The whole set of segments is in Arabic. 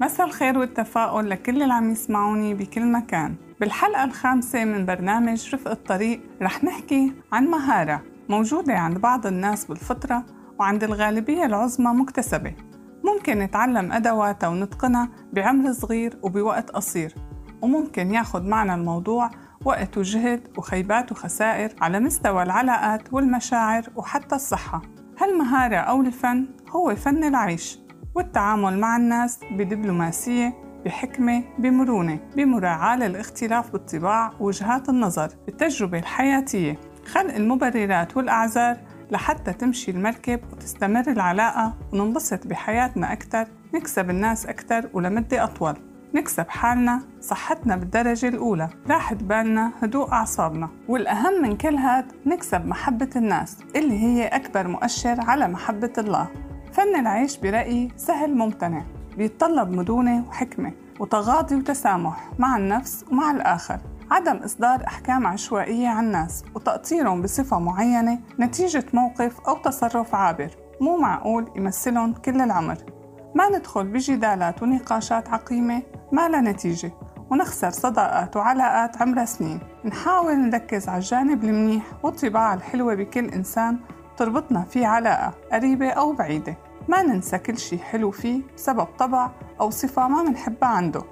مساء الخير والتفاؤل لكل اللي عم يسمعوني بكل مكان. بالحلقة الخامسة من برنامج رفق الطريق رح نحكي عن مهارة موجودة عند بعض الناس بالفطرة وعند الغالبية العظمى مكتسبة. ممكن نتعلم أدواتها ونتقنها بعمر صغير وبوقت قصير وممكن ياخد معنا الموضوع وقت وجهد وخيبات وخسائر على مستوى العلاقات والمشاعر وحتى الصحة. هالمهارة أو الفن هو فن العيش. والتعامل مع الناس بدبلوماسية بحكمة بمرونة بمراعاة للاختلاف بالطباع ووجهات النظر بالتجربة الحياتية. خلق المبررات والأعذار لحتى تمشي المركب وتستمر العلاقة وننبسط بحياتنا أكثر نكسب الناس أكثر ولمدة أطول. نكسب حالنا صحتنا بالدرجة الأولى. راحة بالنا هدوء أعصابنا. والأهم من كل هاد نكسب محبة الناس اللي هي أكبر مؤشر على محبة الله. فن العيش برأيي سهل ممتنع بيتطلب مرونة وحكمة وتغاضي وتسامح مع النفس ومع الآخر. عدم إصدار أحكام عشوائية على الناس وتقطيرهم بصفة معينة نتيجة موقف أو تصرف عابر مو معقول يمثلهم كل العمر. ما ندخل بجدالات ونقاشات عقيمة ما لا نتيجة. ونخسر صداقات وعلاقات عمرها سنين. نحاول نركز على الجانب المنيح والطباع الحلوة بكل إنسان تربطنا فيه علاقة قريبة أو بعيدة. ما ننسى كل شي حلو فيه بسبب طبع أو صفة ما منحبها عنده.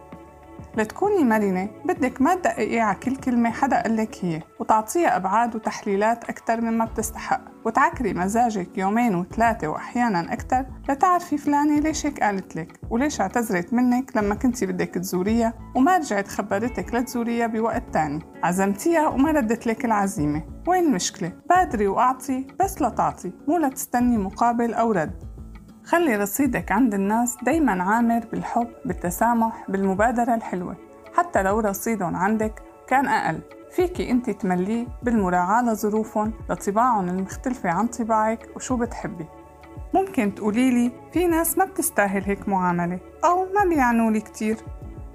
لتكوني مرنة بدك ما تدققي على كل كلمة حدا قلك هي وتعطيها أبعاد وتحليلات أكتر مما بتستحق. وتعكري مزاجك يومين وثلاثة وأحيانا أكتر لتعرفي فلانة ليش هيك قالت لك وليش اعتذرت منك لما كنتي بدك تزوريها وما رجعت خبرتك لتزوريها بوقت تاني. عزمتيها وما ردت لك العزيمة. وين المشكلة؟ بادري وأعطي بس لتعطي مو لتستني مقابل أو رد. خلي رصيدك عند الناس دايما عامر بالحب بالتسامح بالمبادرة الحلوة. حتى لو رصيدهم عندك كان أقل. فيكي أنت تمليه بالمراعاة لظروفهم لطباعهم المختلفة عن طباعك وشو بتحبي. ممكن تقوليلي في ناس ما بتستاهل هيك معاملة أو ما بيعنولي كتير.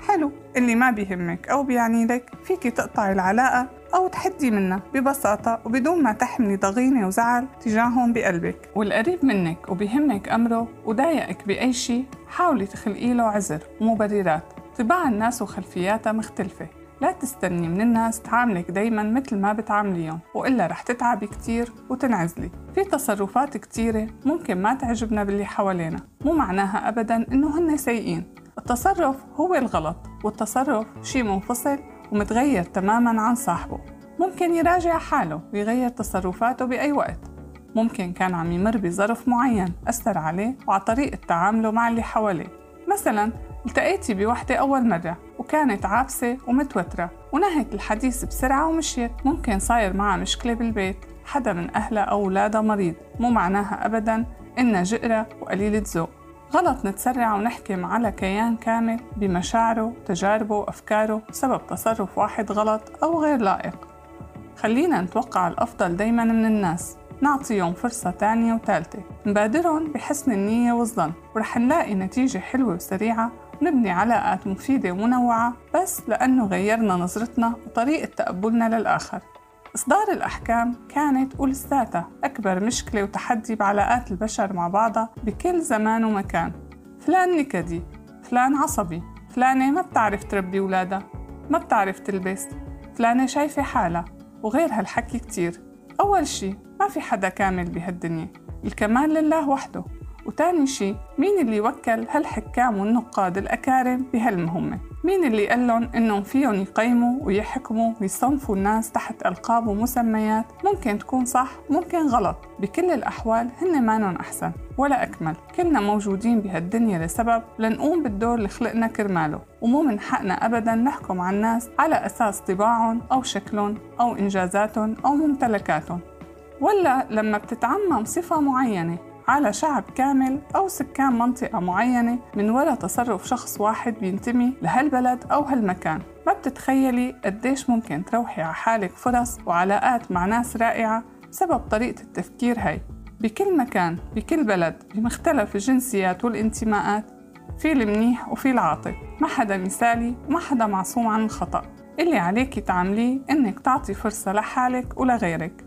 حلو اللي ما بيهمك أو بيعني لك فيكي تقطعي العلاقة أو تحدي منها ببساطة وبدون ما تحملي ضغينة وزعل تجاههم بقلبك. والقريب منك وبيهمك أمره وضايقك بأي شيء حاولي تخلقي له عذر ومبررات. طباع الناس وخلفياتها مختلفة. لا تستني من الناس تعاملك دايما مثل ما بتعامليهم وإلا رح تتعبي كتير وتنعزلي. في تصرفات كتيرة ممكن ما تعجبنا باللي حوالينا. مو معناها أبدا إنه هن سيئين. التصرف هو الغلط والتصرف شيء منفصل ومتغير تماما عن صاحبه. ممكن يراجع حاله ويغير تصرفاته بأي وقت. ممكن كان عم يمر بظرف معين أثر عليه وعلى طريقة تعامله مع اللي حواليه. مثلا التقيتي بوحدة أول مرة وكانت عابسة ومتوترة ونهت الحديث بسرعة ومشيت. ممكن صاير معها مشكلة بالبيت حدا من أهلها أو أولادها مريض. مو معناها أبدا إنها جئرة وقليلة ذوق. غلط نتسرع ونحكم على كيان كامل بمشاعره تجاربه وأفكاره بسبب تصرف واحد غلط أو غير لائق. خلينا نتوقع الأفضل دايما من الناس. نعطيهم فرصة تانية وثالثة نبادرهم بحسن النية والظن. ورح نلاقي نتيجة حلوة وسريعة. ونبني علاقات مفيدة ومنوعة بس لأنه غيرنا نظرتنا وطريقة تقبلنا للآخر. إصدار الأحكام كانت ولساتها أكبر مشكلة وتحدي بعلاقات البشر مع بعضها بكل زمان ومكان. فلان نكدي فلان عصبي فلانة ما بتعرف تربي ولادها ما بتعرف تلبس فلانة شايفة حالها وغير هالحكي كتير. أول شي ما في حدا كامل بهالدنيا الكمال لله وحده. وتاني شي مين اللي وكل هالحكام والنقاد الأكارم بهالمهمة؟ مين اللي قال لهم إنهم فيهم يقيموا ويحكموا ويصنفوا الناس تحت ألقاب ومسميات؟ ممكن تكون صح ممكن غلط. بكل الأحوال هن مانن أحسن ولا أكمل. كلنا موجودين بهالدنيا لسبب. لنقوم بالدور اللي خلقنا كرماله. ومو من حقنا أبدا نحكم على الناس على أساس طباعهم أو شكلهم أو إنجازاتهم أو ممتلكاتهم. ولا لما بتتعمم صفة معينة على شعب كامل أو سكان منطقة معينة من وراء تصرف شخص واحد بينتمي لهالبلد أو هالمكان. ما بتتخيلي قديش ممكن تروحي على حالك فرص وعلاقات مع ناس رائعة بسبب طريقة التفكير هاي. بكل مكان بكل بلد بمختلف الجنسيات والانتماءات. في المنيح وفي العاطل ما حدا مثالي وما حدا معصوم عن الخطأ اللي عليكي تعمليه إنك تعطي فرصة لحالك ولغيرك.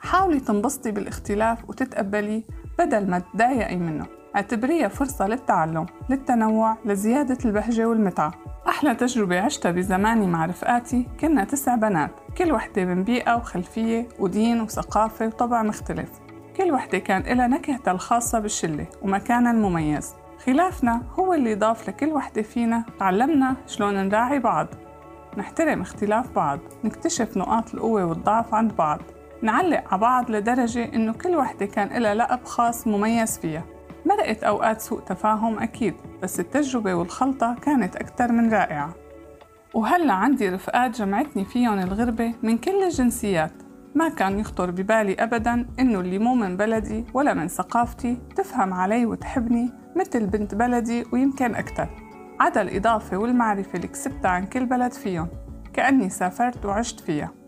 حاولي تنبسطي بالاختلاف وتتقبليه بدل ما تضايقي منه اعتبريها فرصة للتعلم للتنوع لزيادة البهجة والمتعة. أحلى تجربة عشتها بزماني مع رفقاتي كنا تسع بنات كل وحدة من بيئة وخلفية ودين وثقافة وطبع مختلف. كل وحدة كان لها نكهتها الخاصة بالشلة ومكانها المميز. خلافنا هو اللي ضاف لكل وحدة فينا تعلمنا شلون نراعي بعض. نحترم اختلاف بعض نكتشف نقاط القوة والضعف عند بعض. نعلق على بعض لدرجة إنه كل وحدة كان لها لقب خاص مميز فيها. مرقت أوقات سوء تفاهم أكيد بس التجربة والخلطة كانت أكثر من رائعة. وهلأ عندي رفقات جمعتني فيهم الغربة من كل الجنسيات. ما كان يخطر ببالي أبدا إنه اللي مو من بلدي ولا من ثقافتي تفهم علي وتحبني مثل بنت بلدي ويمكن أكثر. عدا الإضافة والمعرفة اللي كسبتها عن كل بلد فيهم كأني سافرت وعشت فيها.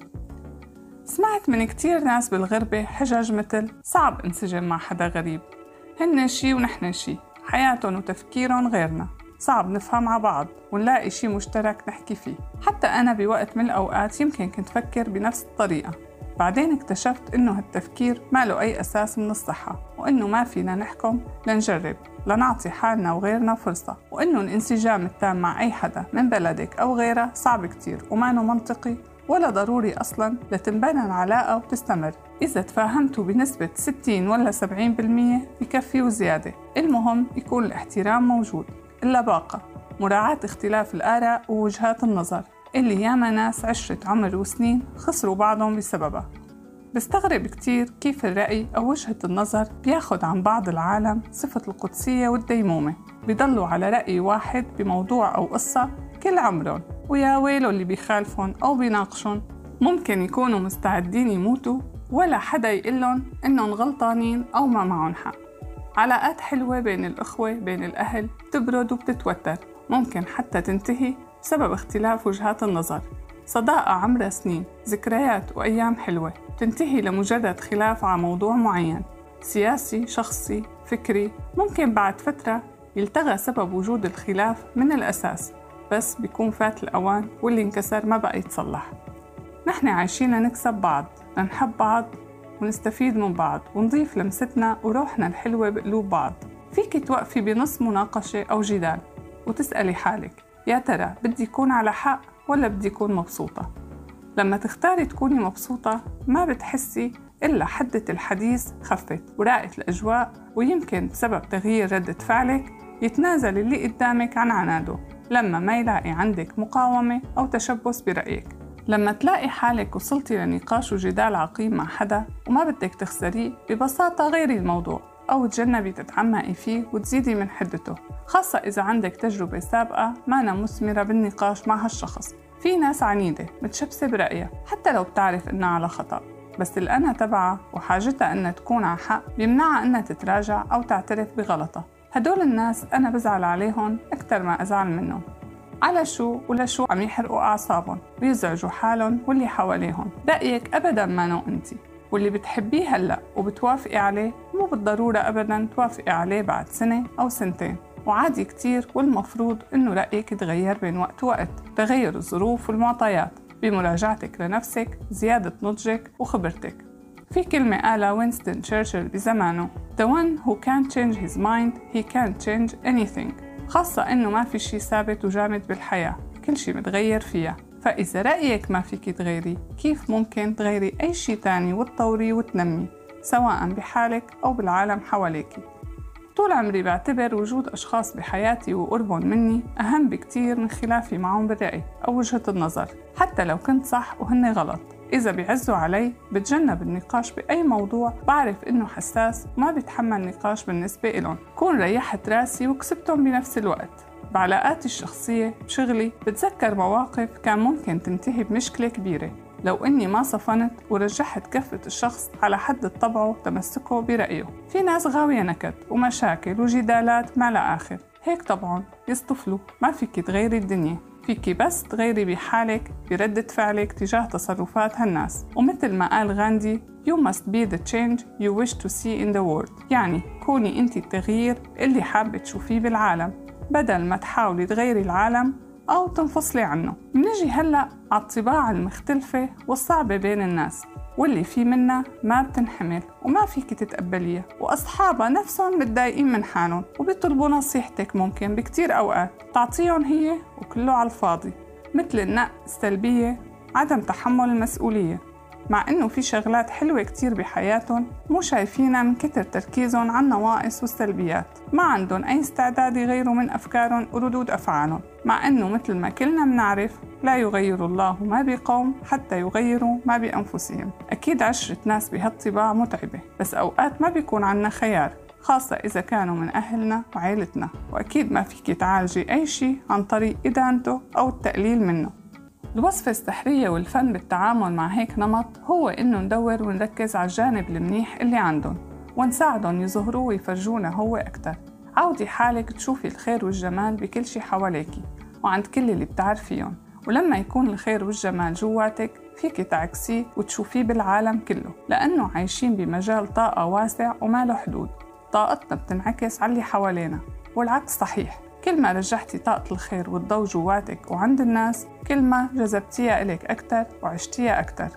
سمعت من كتير ناس بالغربة حجج مثل صعب انسجم مع حدا غريب هن شي ونحن شي حياتهم وتفكيرهم غيرنا صعب نفهم على بعض ونلاقي شي مشترك نحكي فيه. حتى أنا بوقت من الأوقات يمكن كنت فكر بنفس الطريقة بعدين اكتشفت إنه هالتفكير ما له أي أساس من الصحة وإنه ما فينا نحكم لنجرب لنعطي حالنا وغيرنا فرصة وإنه الانسجام التام مع أي حدا من بلدك أو غيره صعب كتير وما منطقي. ولا ضروري أصلا لتنبنى العلاقة وتستمر إذا تفاهمتوا بنسبة 60 ولا 70% بكفي وزيادة. المهم يكون الاحترام موجود. إلا باقة مراعاة اختلاف الآراء ووجهات النظر. اللي ياما ناس عشرة عمر وسنين خسروا بعضهم بسببها. بستغرب كتير كيف الرأي أو وجهة النظر بياخد عن بعض العالم صفة القدسية والديمومة. بيضلوا على رأي واحد بموضوع أو قصة كل عمرهم. ويا ويلو اللي بيخالفون أو بيناقشون ممكن يكونوا مستعدين يموتوا ولا حدا يقلن إنهم غلطانين أو ما معهم حق. علاقات حلوة بين الأخوة بين الأهل بتبرد وبتتوتر ممكن حتى تنتهي بسبب اختلاف وجهات النظر. صداقة عمرها سنين ذكريات وأيام حلوة تنتهي لمجرد خلاف على موضوع معين. سياسي شخصي فكري ممكن بعد فترة يلتغى سبب وجود الخلاف من الأساس. بس بيكون فات الأوان واللي انكسر ما بقى يتصلح. نحن عايشين نكسب بعض لنحب بعض ونستفيد من بعض ونضيف لمستنا وروحنا الحلوة بقلوب بعض. فيك توقفي بنص مناقشة أو جدال وتسألي حالك يا ترى بدي أكون على حق ولا بدي أكون مبسوطة؟ لما تختاري تكوني مبسوطة ما بتحسي إلا حدة الحديث خفت وراقت الأجواء ويمكن بسبب تغيير ردة فعلك يتنازل اللي قدامك عن عناده. لما ما يلاقي عندك مقاومة أو تشبث برأيك. لما تلاقي حالك وصلتي لنقاش وجدال عقيم مع حدا وما بدك تخسريه ببساطة غيري الموضوع أو تجنبي تتعمقي فيه وتزيدي من حدته خاصة إذا عندك تجربة سابقة مانا مثمرة بالنقاش مع هالشخص. في ناس عنيدة متشبثة برأيها حتى لو بتعرف إنها على خطأ. بس الأنا تبعها وحاجتها إنها تكون على حق بيمنعها إنها تتراجع أو تعترف بغلطها. هدول الناس أنا بزعل عليهم أكثر ما أزعل منهم. على شو ولا شو عم يحرقوا أعصابهم ويزعجوا حالهم واللي حواليهم. رأيك أبدا ما نو أنت. واللي بتحبيه هلأ وبتوافقي عليه مو بالضرورة أبدا توافقي عليه بعد سنة أو سنتين. وعادي كتير والمفروض إنه رأيك يتغير بين وقت ووقت. تغير الظروف والمعطيات. بمراجعتك لنفسك زيادة نضجك وخبرتك. في كلمة قالها وينستون تشرشل بزمانه. The one who can't change his mind he can't change anything. خاصة إنه ما في شي ثابت وجامد بالحياة كل شي متغير فيها. فإذا رأيك ما فيك تغيري كيف ممكن تغيري أي شي تاني وتطوري وتنمي سواء بحالك أو بالعالم حواليكي طول عمري بعتبر وجود أشخاص بحياتي وقربهم مني أهم بكتير من خلافي معهم بالرأي أو وجهة النظر حتى لو كنت صح وهن غلط. إذا بيعزوا علي بتجنب النقاش بأي موضوع بعرف إنه حساس وما بيتحمل نقاش بالنسبة إلهم. كون ريحت راسي وكسبتهم بنفس الوقت. بعلاقاتي الشخصية بشغلي بتذكر مواقف كان ممكن تنتهي بمشكلة كبيرة. لو إني ما صفنت ورجحت كفة الشخص على حد طبعه وتمسكه برأيه. في ناس غاوية نكد ومشاكل وجدالات ما لا آخر هيك طبعا يصطفلوا. ما فيك تغيري الدنيا. فيكي بس تغيري بحالك بردة فعلك تجاه تصرفات هالناس. ومثل ما قال غاندي You must be the change you wish to see in the world. يعني كوني انت التغيير اللي حابة تشوفيه بالعالم. بدل ما تحاولي تغيري العالم أو تنفصلي عنه. منجي هلأ على الطباع المختلفة والصعبة بين الناس. واللي في منها ما بتنحمل وما فيك تتقبليها وأصحابها نفسهم متضايقين من حالهم وبيطلبوا نصيحتك ممكن بكتير أوقات. تعطيهم هي وكله على الفاضي مثل النق السلبية عدم تحمل المسؤولية. مع إنه في شغلات حلوة كتير بحياتهم مو شايفينها من كتر تركيزهم على النواقص والسلبيات. ما عندهم أي استعداد يغيروا من أفكارهم وردود أفعالهم. مع إنه مثل ما كلنا بنعرف لا يغير الله ما بقوم حتى يغيروا ما بأنفسهم. أكيد عشرة ناس بهالطباع متعبة بس أوقات ما بيكون عنا خيار خاصة إذا كانوا من أهلنا وعيلتنا. وأكيد ما فيك تعالجي أي شيء عن طريق إدانته أو التقليل منه. الوصفة السحرية والفن بالتعامل مع هيك نمط هو إنه ندور ونركز على الجانب المنيح اللي عندهم ونساعدهم يظهروه ويفرجونا هو أكتر. عودي حالك تشوفي الخير والجمال بكل شي حواليكي وعند كل اللي بتعرفيهم. ولما يكون الخير والجمال جواتك فيك تعكسيه وتشوفيه بالعالم كله لأنه عايشين بمجال طاقة واسع وما له حدود. طاقتنا بتنعكس على اللي حوالينا والعكس صحيح. كل ما رجحتي طاقة الخير والضوء جواتك وعند الناس كل ما جذبتيها إليك أكتر وعشتيها أكتر.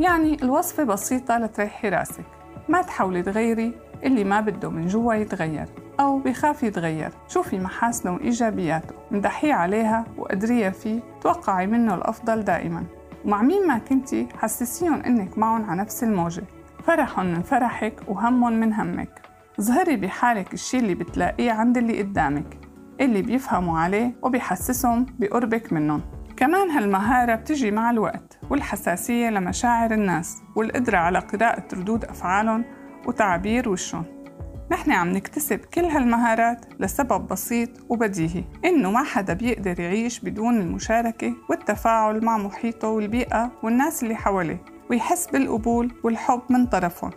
يعني الوصفة بسيطة لتريحي راسك. ما تحاولي تغيري اللي ما بده من جوا يتغير. أو بخاف يتغير. شوفي محاسنه وإيجابياته. مدحيه عليها وقدرية فيه. توقعي منه الأفضل دائما. ومع مين ما كنتي حسسيهم إنك معهم على نفس الموجة. فرحهم من فرحك وهمهم من همك. ظهري بحالك الشي اللي بتلاقيه عند اللي قدامك. اللي بيفهموا عليه وبيحسسهم بقربك منهم. كمان هالمهارة بتجي مع الوقت والحساسية لمشاعر الناس والقدرة على قراءة ردود أفعالهم وتعبير وشهم. نحن عم نكتسب كل هالمهارات لسبب بسيط وبديهي إنه ما حدا بيقدر يعيش بدون المشاركة والتفاعل مع محيطه والبيئة والناس اللي حواليه ويحس بالقبول والحب من طرفهم.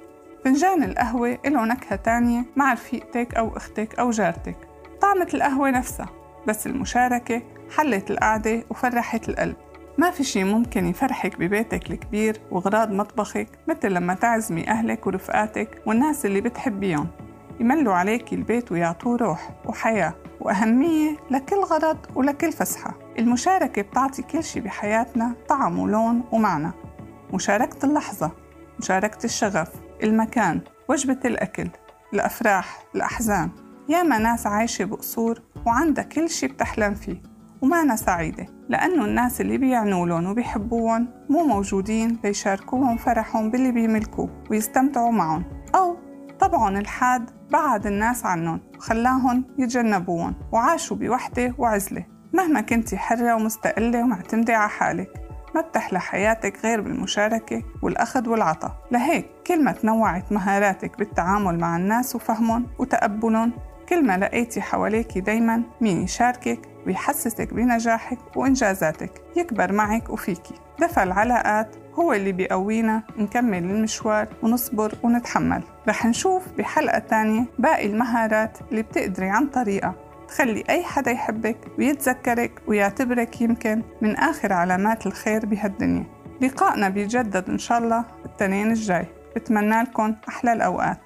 فنجان القهوة له نكهة تانية مع رفيقتك أو أختك أو جارتك. طعمة القهوة نفسها بس المشاركة حلت القعدة وفرحت القلب. ما في شي ممكن يفرحك ببيتك الكبير وغراض مطبخك مثل لما تعزمي أهلك ورفقاتك والناس اللي بتحبيهم. يملوا عليك البيت ويعطوه روح وحياة وأهمية لكل غرض ولكل فسحة. المشاركة بتعطي كل شي بحياتنا طعم ولون ومعنى. مشاركة اللحظة مشاركة الشغف المكان وجبة الأكل الأفراح الأحزان. ياما ناس عايشة بقصور وعندها كل شي بتحلم فيه ومانا سعيدة لأنه الناس اللي بيعنولن وبيحبوهم مو موجودين ليشاركوهم فرحهم باللي بيملكوه ويستمتعوا معهم. أو طبعهم الحاد بعد الناس عنهم وخلاهم يتجنبوهم وعاشوا بوحدة وعزلة. مهما كنتي حرة ومستقلة ومعتمدة على حالك ما بتحلى حياتك غير بالمشاركة والأخذ والعطاء. لهيك كل ما تنوعت مهاراتك بالتعامل مع الناس وفهمهم وتقبلهم كل ما لقيتي حواليك دايما مين يشاركك ويحسسك بنجاحك وإنجازاتك يكبر معك وفيكي. دفع العلاقات هو اللي بيقوينا نكمل المشوار ونصبر ونتحمل. رح نشوف بحلقة تانية باقي المهارات اللي بتقدري عن طريقة. تخلي أي حدا يحبك ويتذكرك ويعتبرك يمكن من آخر علامات الخير بهالدنيا. لقائنا بيجدد إن شاء الله التنين الجاي. بتمنى لكم أحلى الأوقات.